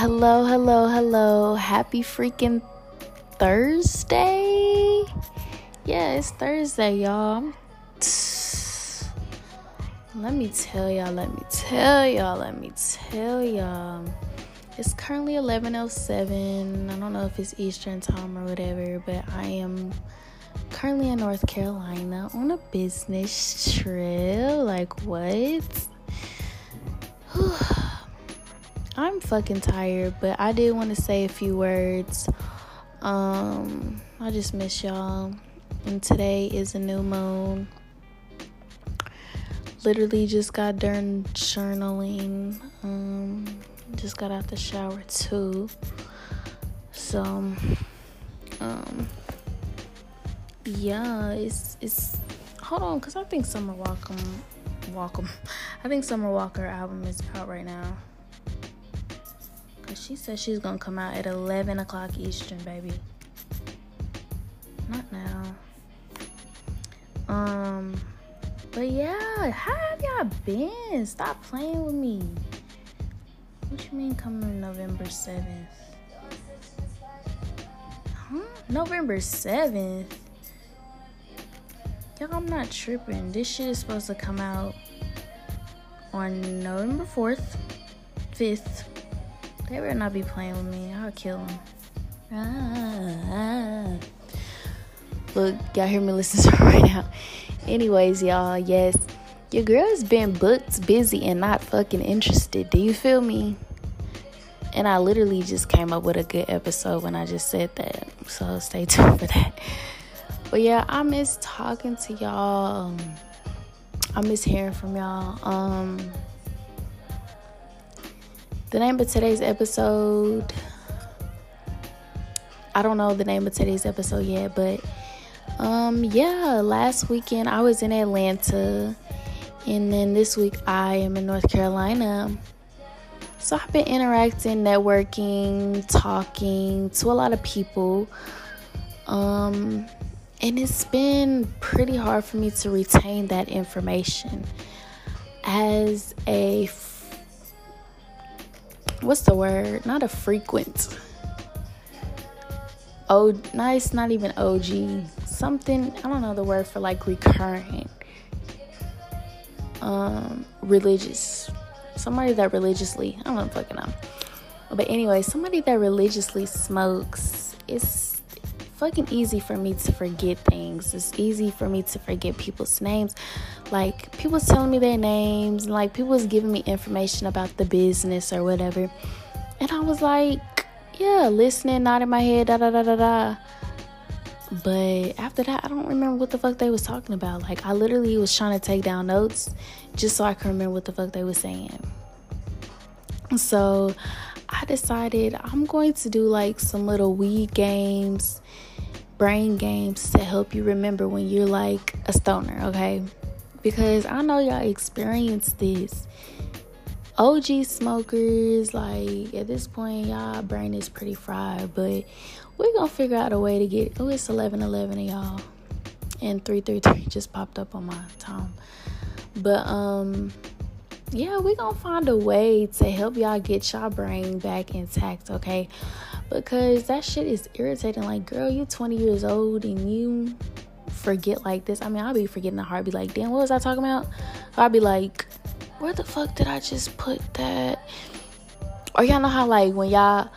Hello, hello, hello. Happy freaking Thursday. Yeah, it's Thursday, y'all. Let me tell y'all, let me tell y'all, let me tell y'all. It's currently 11:07. I don't know if it's Eastern time or whatever, but I am currently in North Carolina on a business trip. Like what? I'm fucking tired, but I did want to say a few words. Um, I just miss y'all. And today is a new moon. Literally just got done journaling. Um, just got out the shower too. So, um, yeah, it's it's. Hold on, cause I think Summer Walker, Walker, I think Summer Walker album is out right now. Cause she said she's gonna come out at 11 o'clock Eastern, baby. Not now. Um, but yeah, how have y'all been? Stop playing with me. What you mean coming November 7th? Huh? November 7th? Y'all, I'm not tripping. This shit is supposed to come out on November 4th, 5th. They better not be playing with me. I'll kill them. Ah. Look, y'all hear me listen to right now. Anyways, y'all, yes, your girl's been booked, busy, and not fucking interested. Do you feel me? And I literally just came up with a good episode when I just said that. So stay tuned for that. But yeah, I miss talking to y'all. I miss hearing from y'all. Um the name of today's episode I don't know the name of today's episode yet, but um yeah, last weekend I was in Atlanta and then this week I am in North Carolina. So I've been interacting, networking, talking to a lot of people. Um and it's been pretty hard for me to retain that information as a what's the word? Not a frequent. Oh, nice, not even OG. Something I don't know the word for like recurring. Um, religious. Somebody that religiously, I don't fucking know. But anyway, somebody that religiously smokes. It's fucking easy for me to forget things. It's easy for me to forget people's names. Like people was telling me their names, like people was giving me information about the business or whatever. And I was like, yeah, listening, nodding my head, da da da da da. But after that, I don't remember what the fuck they was talking about. Like I literally was trying to take down notes just so I can remember what the fuck they was saying. So I decided I'm going to do like some little weed games, brain games to help you remember when you're like a stoner, okay? Because I know y'all experienced this. OG smokers, like at this point, y'all brain is pretty fried, but we're gonna figure out a way to get oh it's 11 11 of y'all and 333 just popped up on my time but um yeah, we gonna find a way to help y'all get y'all brain back intact, okay? Because that shit is irritating. Like, girl, you 20 years old and you forget like this. I mean, I'll be forgetting a heart, be like, damn, what was I talking about? I'll be like, where the fuck did I just put that? Or y'all know how like when y'all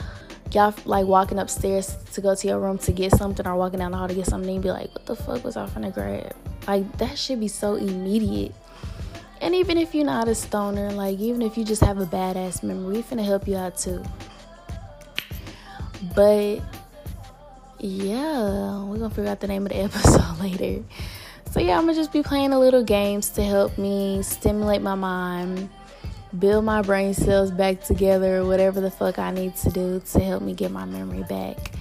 y'all like walking upstairs to go to your room to get something or walking down the hall to get something and be like, what the fuck was I finna grab? Like that should be so immediate. And even if you're not a stoner, like even if you just have a badass memory, we finna help you out too. But yeah, we're gonna figure out the name of the episode later. So yeah, I'm gonna just be playing a little games to help me stimulate my mind, build my brain cells back together, whatever the fuck I need to do to help me get my memory back.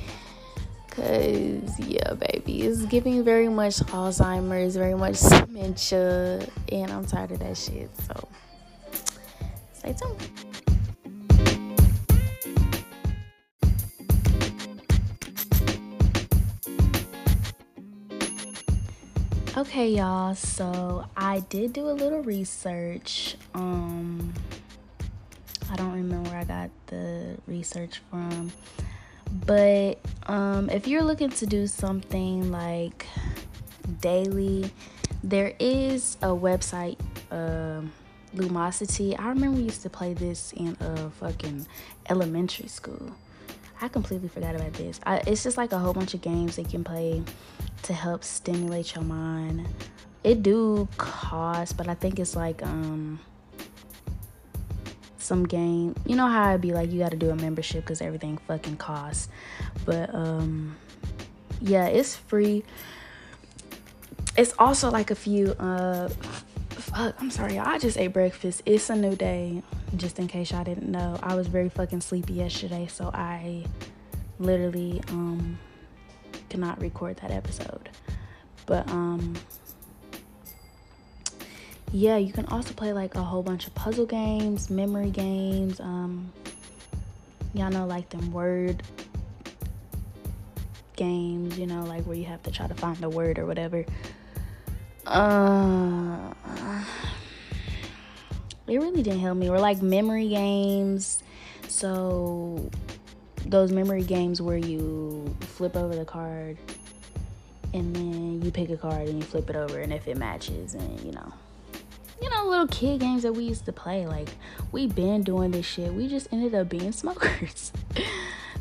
Cause yeah, baby, it's giving very much Alzheimer's, very much dementia, and I'm tired of that shit. So stay tuned. Okay, y'all. So I did do a little research. Um, I don't remember where I got the research from. But um, if you're looking to do something like daily, there is a website, uh, Lumosity. I remember we used to play this in a fucking elementary school. I completely forgot about this. I, it's just like a whole bunch of games that you can play to help stimulate your mind. It do cost, but I think it's like um some game. You know how I'd be like, you got to do a membership because everything fucking costs. But um, yeah, it's free. It's also like a few. Uh, fuck, I'm sorry, I just ate breakfast. It's a new day. Just in case y'all didn't know, I was very fucking sleepy yesterday, so I literally um cannot record that episode. But um yeah, you can also play like a whole bunch of puzzle games, memory games. Um, y'all know like them word games, you know, like where you have to try to find the word or whatever. Uh, it really didn't help me. Or like memory games. So those memory games where you flip over the card and then you pick a card and you flip it over and if it matches and you know, little kid games that we used to play. Like, we been doing this shit. We just ended up being smokers.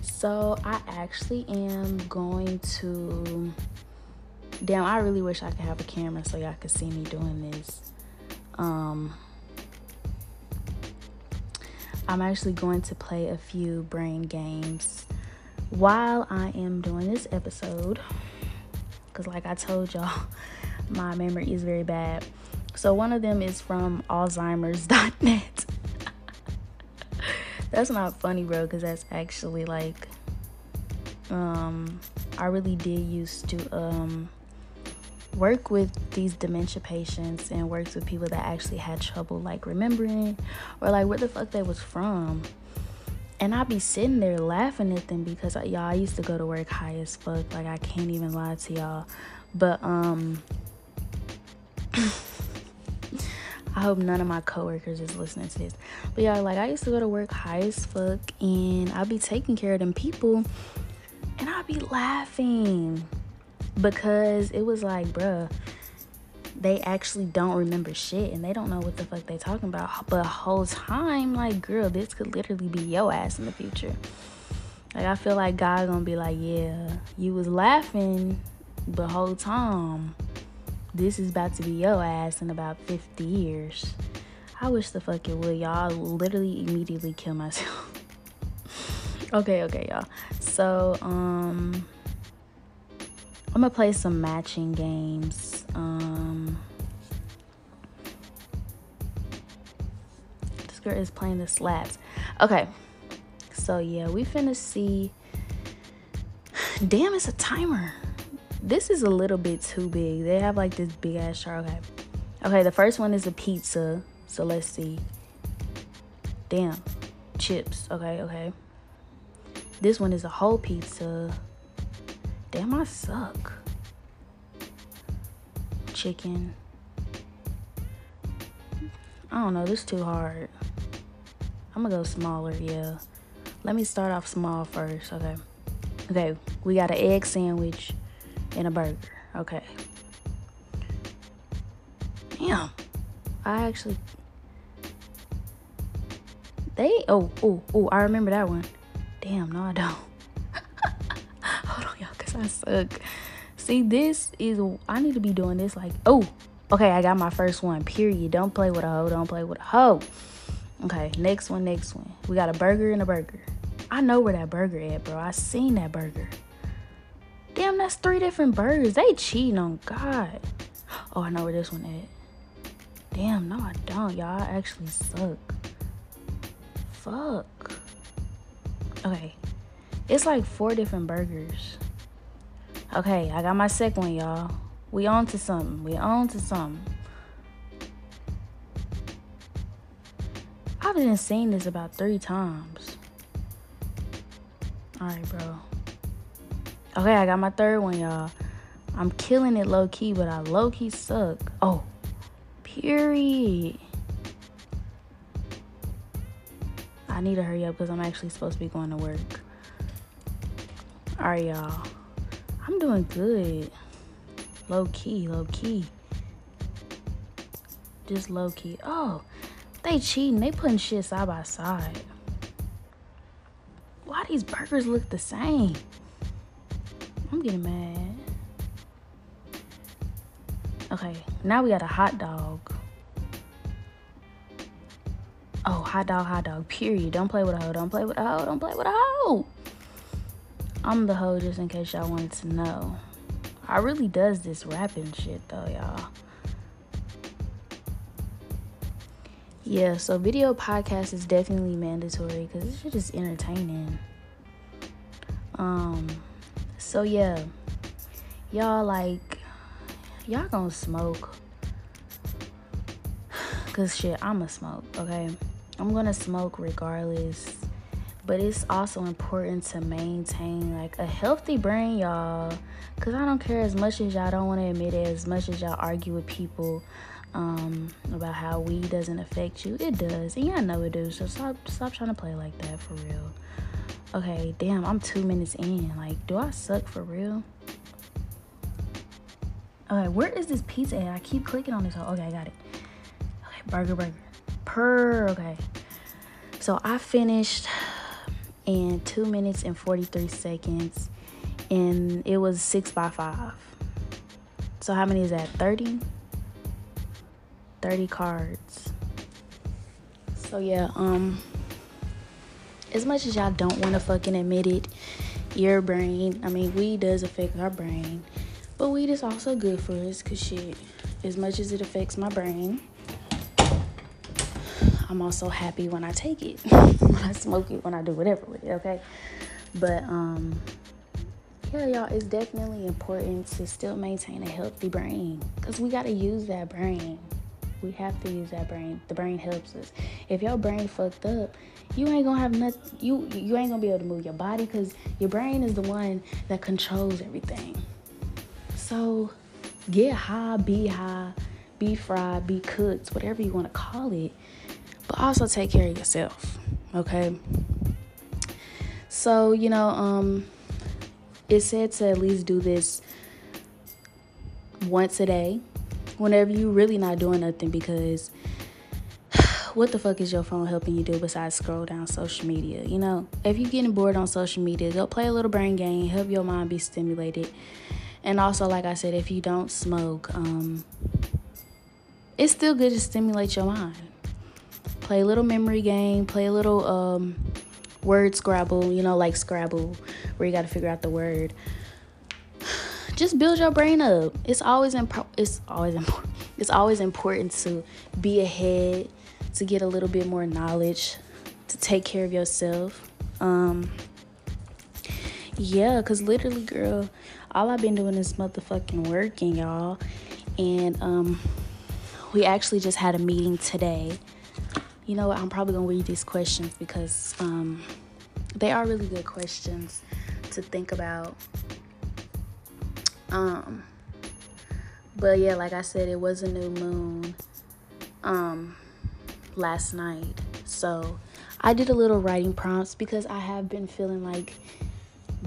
so, I actually am going to. Damn, I really wish I could have a camera so y'all could see me doing this. Um, I'm actually going to play a few brain games while I am doing this episode. Because, like I told y'all, my memory is very bad. So one of them is from Alzheimer's.net. that's not funny, bro, because that's actually like um I really did used to um work with these dementia patients and worked with people that actually had trouble like remembering or like where the fuck they was from. And I'd be sitting there laughing at them because y'all I used to go to work high as fuck. Like I can't even lie to y'all. But um I hope none of my coworkers is listening to this. But yeah, like I used to go to work high as fuck and I'd be taking care of them people and I'd be laughing because it was like, bruh, they actually don't remember shit and they don't know what the fuck they talking about. But whole time, like, girl, this could literally be your ass in the future. Like I feel like God gonna be like, yeah, you was laughing, but whole time this is about to be your ass in about 50 years. I wish the fuck it would, y'all. I literally immediately kill myself. okay, okay, y'all. So, um, I'm gonna play some matching games. Um, this girl is playing the slaps. Okay, so yeah, we finna see. Damn, it's a timer. This is a little bit too big. They have like this big ass chart. Okay. Okay, the first one is a pizza. So let's see. Damn. Chips. Okay, okay. This one is a whole pizza. Damn, I suck. Chicken. I don't know, this too hard. I'm gonna go smaller, yeah. Let me start off small first, okay. Okay, we got an egg sandwich and a burger. Okay. Damn. I actually. They. Oh, oh, oh, I remember that one. Damn, no, I don't. Hold on, y'all, because I suck. See, this is. I need to be doing this like. Oh, okay, I got my first one. Period. Don't play with a hoe. Don't play with a hoe. Okay, next one, next one. We got a burger and a burger. I know where that burger at, bro. I seen that burger. Damn, that's three different birds. They cheating on God. Oh, I know where this one is. Damn, no, I don't. Y'all actually suck. Fuck. Okay. It's like four different burgers. Okay, I got my second one, y'all. We on to something. We on to something. I've been seeing this about three times. Alright, bro. Okay, I got my third one, y'all. I'm killing it low key, but I low key suck. Oh, period. I need to hurry up because I'm actually supposed to be going to work. All right, y'all. I'm doing good. Low key, low key. Just low key. Oh, they cheating. They putting shit side by side. Why these burgers look the same? I'm getting mad. Okay, now we got a hot dog. Oh, hot dog, hot dog, period. Don't play with a hoe. Don't play with a hoe. Don't play with a hoe. I'm the hoe just in case y'all wanted to know. I really does this rapping shit though, y'all. Yeah, so video podcast is definitely mandatory because this shit is entertaining. Um, so yeah, y'all like, y'all gonna smoke. Cause shit, I'ma smoke, okay? I'm gonna smoke regardless. But it's also important to maintain like a healthy brain, y'all. Cause I don't care as much as y'all don't want to admit it, as much as y'all argue with people um, about how weed doesn't affect you. It does, and y'all know it does. So stop, stop trying to play like that for real. Okay, damn, I'm two minutes in. Like, do I suck for real? Okay, where is this pizza at? I keep clicking on this. Okay, I got it. Okay, burger, burger. Per. Okay. So I finished in two minutes and 43 seconds, and it was six by five. So how many is that? 30? 30 cards. So yeah, um as much as y'all don't want to fucking admit it, your brain, I mean, weed does affect our brain, but weed is also good for us cuz shit, as much as it affects my brain, I'm also happy when I take it, when I smoke it, when I do whatever with it, okay? But um yeah, y'all, it's definitely important to still maintain a healthy brain because we got to use that brain. We have to use that brain. The brain helps us. If your brain fucked up, you ain't gonna have nothing. You you ain't gonna be able to move your body because your brain is the one that controls everything. So get high, be high, be fried, be cooked, whatever you want to call it. But also take care of yourself. Okay. So you know, um, it said to at least do this once a day whenever you really not doing nothing because what the fuck is your phone helping you do besides scroll down social media? You know, if you're getting bored on social media, go play a little brain game, help your mind be stimulated. And also, like I said, if you don't smoke, um, it's still good to stimulate your mind. Play a little memory game, play a little um, word scrabble, you know, like Scrabble, where you got to figure out the word just build your brain up. It's always imp- it's always important. It's always important to be ahead, to get a little bit more knowledge, to take care of yourself. Um yeah, cuz literally girl, all I've been doing is motherfucking working, y'all. And um we actually just had a meeting today. You know what? I'm probably to read these questions because um they are really good questions to think about um, but yeah, like I said, it was a new moon um last night. So I did a little writing prompts because I have been feeling like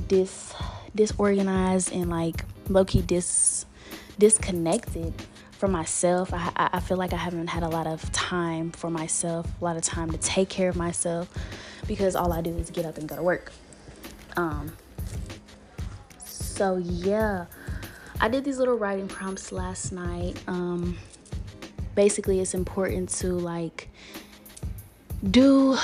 dis disorganized and like low key dis disconnected from myself. I, I feel like I haven't had a lot of time for myself, a lot of time to take care of myself because all I do is get up and go to work. Um, so yeah, I did these little writing prompts last night. Um, basically, it's important to like do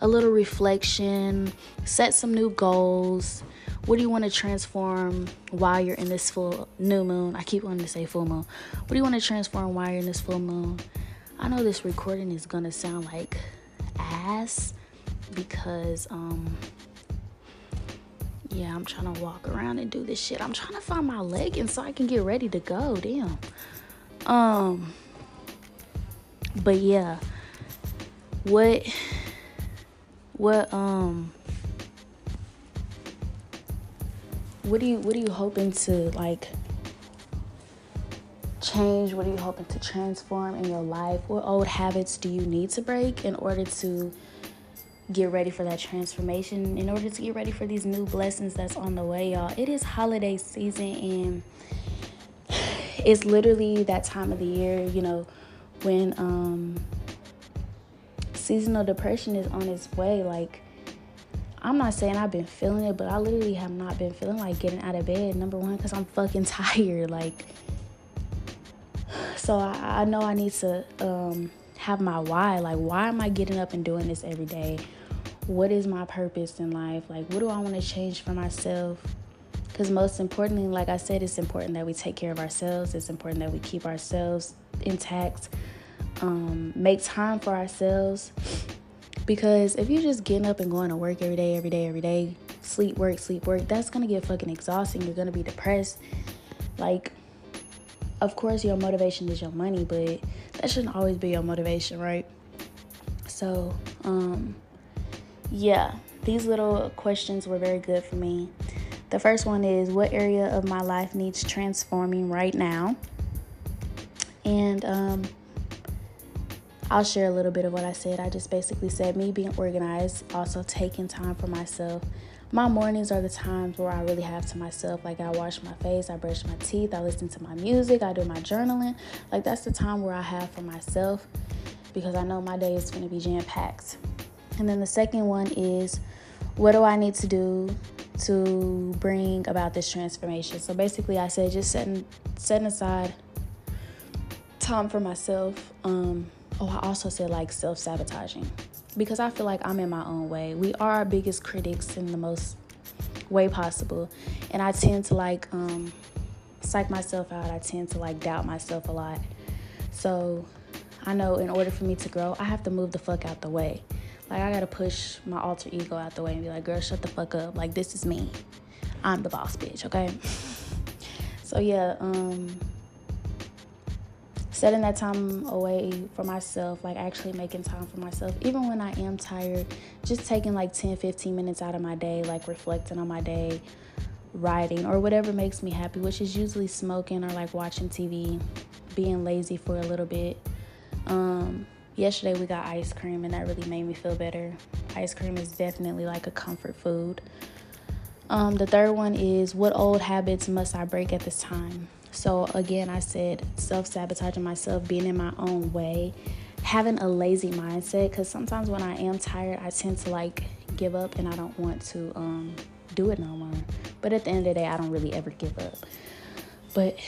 a little reflection, set some new goals. What do you want to transform while you're in this full new moon? I keep wanting to say full moon. What do you want to transform while you're in this full moon? I know this recording is gonna sound like ass because um yeah, I'm trying to walk around and do this shit. I'm trying to find my leggings so I can get ready to go. Damn. Um, but yeah, what, what, um, what do you, what are you hoping to like change? What are you hoping to transform in your life? What old habits do you need to break in order to get ready for that transformation, in order to get ready for these new blessings that's on the way, y'all. It is holiday season and it's literally that time of the year, you know, when um seasonal depression is on its way. Like I'm not saying I've been feeling it, but I literally have not been feeling like getting out of bed. Number one, because I'm fucking tired. Like, so I, I know I need to um, have my why. Like, why am I getting up and doing this every day? What is my purpose in life? Like, what do I want to change for myself? Because most importantly, like I said, it's important that we take care of ourselves. It's important that we keep ourselves intact, um, make time for ourselves because if you're just getting up and going to work every day, every day, every day, sleep, work, sleep, work, that's gonna get fucking exhausting. You're gonna be depressed. Like, of course, your motivation is your money, but that shouldn't always be your motivation, right? So, um, yeah, these little questions were very good for me. The first one is What area of my life needs transforming right now? And, um, I'll share a little bit of what I said. I just basically said me being organized, also taking time for myself. My mornings are the times where I really have to myself. Like I wash my face, I brush my teeth, I listen to my music, I do my journaling. Like that's the time where I have for myself because I know my day is going to be jam packed. And then the second one is what do I need to do to bring about this transformation? So basically, I said just setting setting aside time for myself. Um, Oh, I also said like self sabotaging because I feel like I'm in my own way. We are our biggest critics in the most way possible, and I tend to like um, psych myself out. I tend to like doubt myself a lot. So I know in order for me to grow, I have to move the fuck out the way. Like I gotta push my alter ego out the way and be like, girl, shut the fuck up. Like this is me. I'm the boss bitch, okay? So yeah, um, setting that time away for myself, like actually making time for myself, even when I am tired, just taking like 10, 15 minutes out of my day, like reflecting on my day, writing, or whatever makes me happy, which is usually smoking or like watching TV, being lazy for a little bit. Um, yesterday we got ice cream, and that really made me feel better. Ice cream is definitely like a comfort food. Um, the third one is what old habits must I break at this time? So, again, I said self sabotaging myself, being in my own way, having a lazy mindset. Because sometimes when I am tired, I tend to like give up and I don't want to um, do it no more. But at the end of the day, I don't really ever give up. But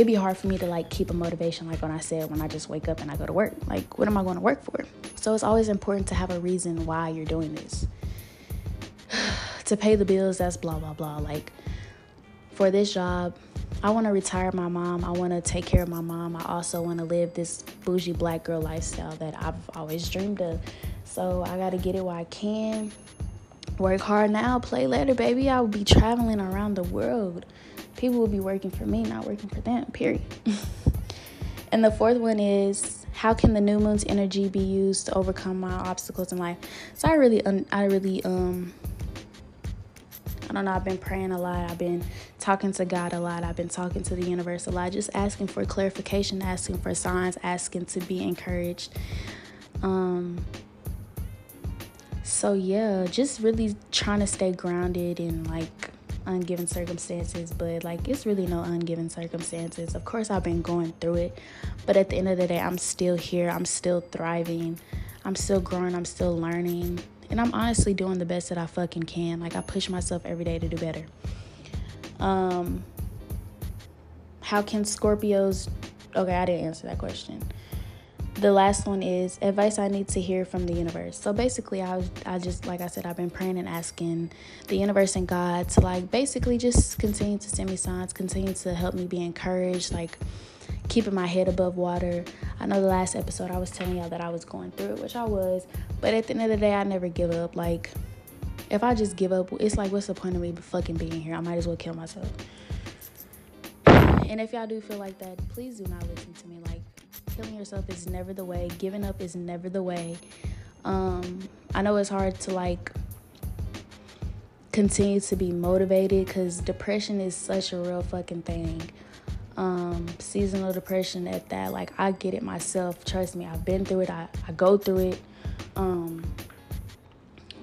it'd be hard for me to like keep a motivation, like when I said, when I just wake up and I go to work. Like, what am I going to work for? So, it's always important to have a reason why you're doing this. to pay the bills, that's blah, blah, blah. Like, for this job, I want to retire my mom. I want to take care of my mom. I also want to live this bougie black girl lifestyle that I've always dreamed of. So I got to get it while I can. Work hard now, play later, baby. I will be traveling around the world. People will be working for me, not working for them, period. and the fourth one is how can the new moon's energy be used to overcome my obstacles in life? So I really, I really, um, I don't know, I've been praying a lot. I've been talking to God a lot. I've been talking to the universe a lot, just asking for clarification, asking for signs, asking to be encouraged. Um, so yeah, just really trying to stay grounded and like ungiven circumstances, but like it's really no ungiven circumstances. Of course, I've been going through it, but at the end of the day, I'm still here. I'm still thriving. I'm still growing. I'm still learning. And I'm honestly doing the best that I fucking can. Like I push myself every day to do better. Um how can Scorpios Okay, I didn't answer that question. The last one is advice I need to hear from the universe. So basically, I I just like I said, I've been praying and asking the universe and God to like basically just continue to send me signs, continue to help me be encouraged, like keeping my head above water. I know the last episode I was telling y'all that I was going through it, which I was, but at the end of the day, I never give up. Like, if I just give up, it's like, what's the point of me fucking being here? I might as well kill myself. And if y'all do feel like that, please do not listen killing yourself is never the way, giving up is never the way. Um, I know it's hard to like continue to be motivated because depression is such a real fucking thing um, seasonal depression at that. Like I get it myself. Trust me, I've been through it. I, I go through it. Um,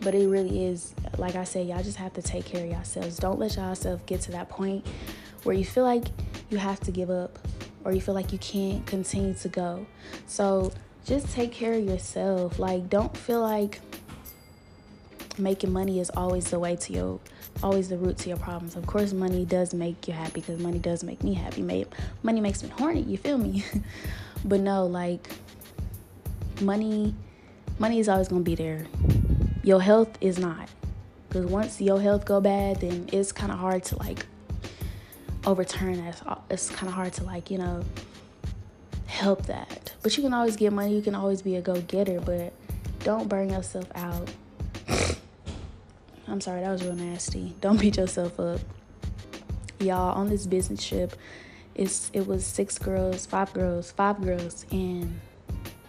But it really is, like I said, y'all just have to take care of yourselves. Don't let yourself get to that point where you feel like you have to give up or you feel like you can't continue to go. So just take care of yourself. Like, don't feel like making money is always the way to your always the root to your problems. Of course, money does make you happy because money does make me happy. Money makes me horny. You feel me? but no, like money, money is always gonna be there. Your health is not, because once your health go bad, then it's kind of hard to like overturn that. It's kind of hard to like you know help that. But you can always get money. You can always be a go getter, but don't burn yourself out I'm sorry, that was real nasty. Don't beat yourself up. Y'all, on this business trip, it's it was six girls, five girls, five girls, and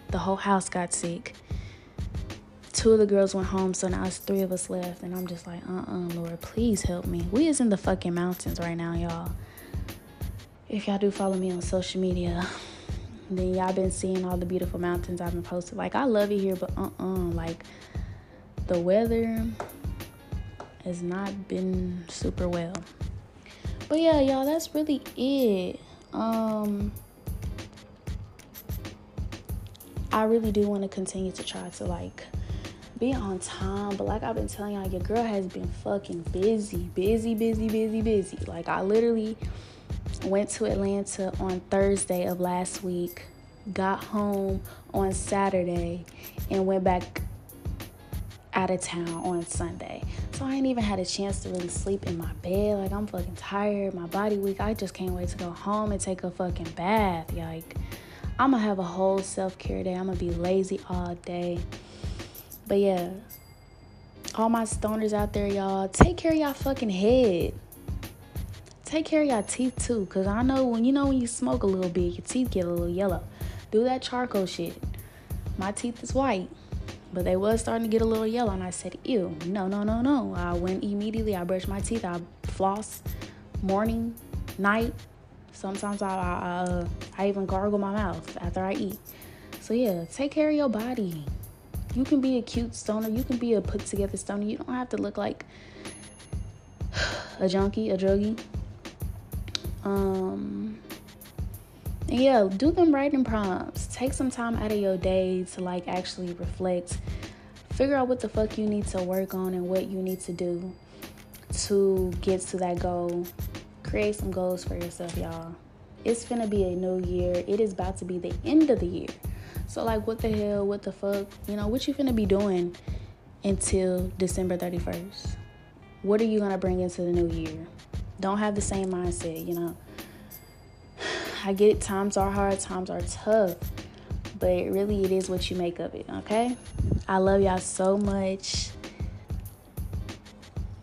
the whole house got sick. Two of the girls went home, so now it's three of us left, and I'm just like, uh-uh, Lord, please help me. We is in the fucking mountains right now, y'all. If y'all do follow me on social media, then y'all been seeing all the beautiful mountains I've been posting. Like I love it here, but uh-uh, like the weather has not been super well. But yeah, y'all, that's really it. Um I really do want to continue to try to like be on time, but like I've been telling y'all, your girl has been fucking busy, busy, busy, busy, busy. Like I literally went to Atlanta on Thursday of last week, got home on Saturday, and went back out of town on Sunday. So I ain't even had a chance to really sleep in my bed. Like I'm fucking tired, my body weak. I just can't wait to go home and take a fucking bath. Like I'm gonna have a whole self-care day. I'm gonna be lazy all day. But yeah, all my stoners out there, y'all, take care of y'all fucking head. Take care of y'all teeth too, cause I know when you know when you smoke a little bit, your teeth get a little yellow. Do that charcoal shit. My teeth is white but they was starting to get a little yellow and i said ew no no no no. I went immediately i brushed my teeth i floss morning night. Sometimes i I, uh, I even gargle my mouth after i eat. So yeah take care of your body. You can be a cute stoner. You can be a put together stoner. You don't have to look like a junkie a druggie um yeah, do them writing prompts. Take some time out of your day to like actually reflect. Figure out what the fuck you need to work on and what you need to do to get to that goal. Create some goals for yourself, y'all. It's gonna be a new year. It is about to be the end of the year. So like what the hell, what the fuck? You know, what you gonna be doing until December 31st? What are you gonna bring into the new year? Don't have the same mindset, you know. I get it, times are hard, times are tough, but really it is what you make of it, okay? I love y'all so much.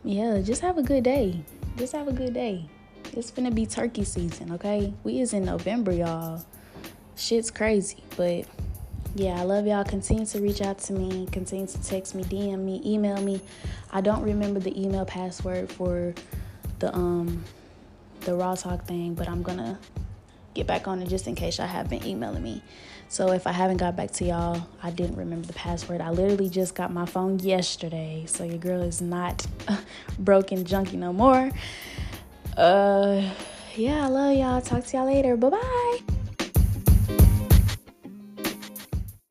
Yeah, just have a good day. Just have a good day. It's gonna be turkey season, okay? We is in November, y'all. Shit's crazy, but yeah, I love y'all. Continue to reach out to me. Continue to text me, DM me, email me. I don't remember the email password for the um the raw talk thing, but I'm gonna get back on it just in case y'all have been emailing me. So if I haven't got back to y'all, I didn't remember the password. I literally just got my phone yesterday, so your girl is not broken junkie no more. Uh, yeah, I love y'all. Talk to y'all later. Bye bye.